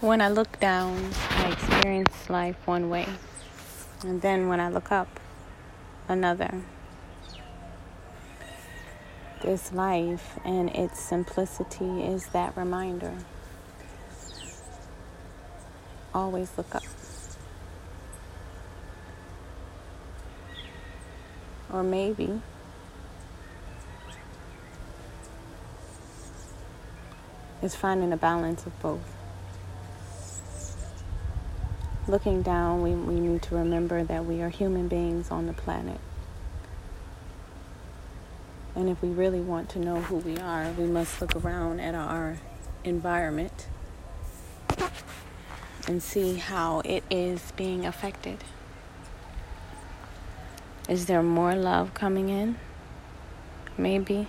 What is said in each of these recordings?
When I look down, I experience life one way. And then when I look up, another. This life and its simplicity is that reminder. Always look up. Or maybe it's finding a balance of both. Looking down, we, we need to remember that we are human beings on the planet. And if we really want to know who we are, we must look around at our environment and see how it is being affected. Is there more love coming in? Maybe.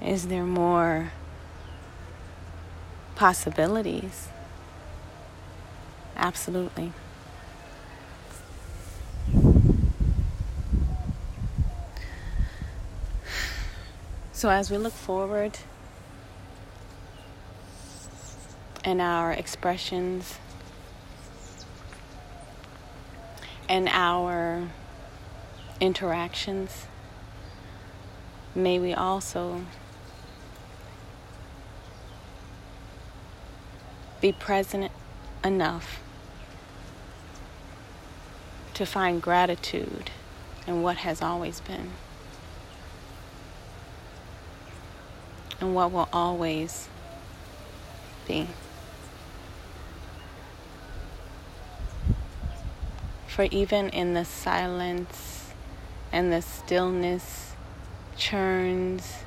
Is there more possibilities? Absolutely. So, as we look forward in our expressions and our interactions, may we also be present enough to find gratitude in what has always been. and what will always be. For even in the silence and the stillness churns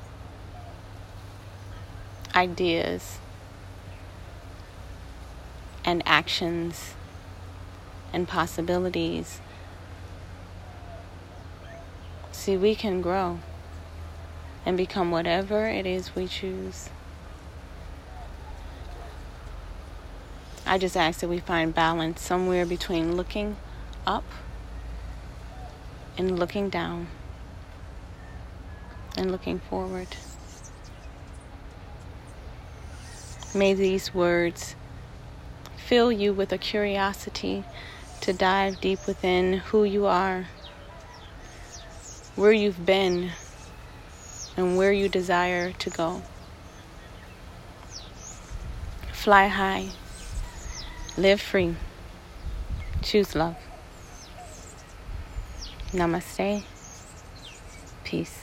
ideas and actions and possibilities. See, we can grow and become whatever it is we choose. I just ask that we find balance somewhere between looking up and looking down and looking forward. May these words fill you with a curiosity to dive deep within who you are, where you've been and where you desire to go. Fly high, live free, choose love. Namaste, peace.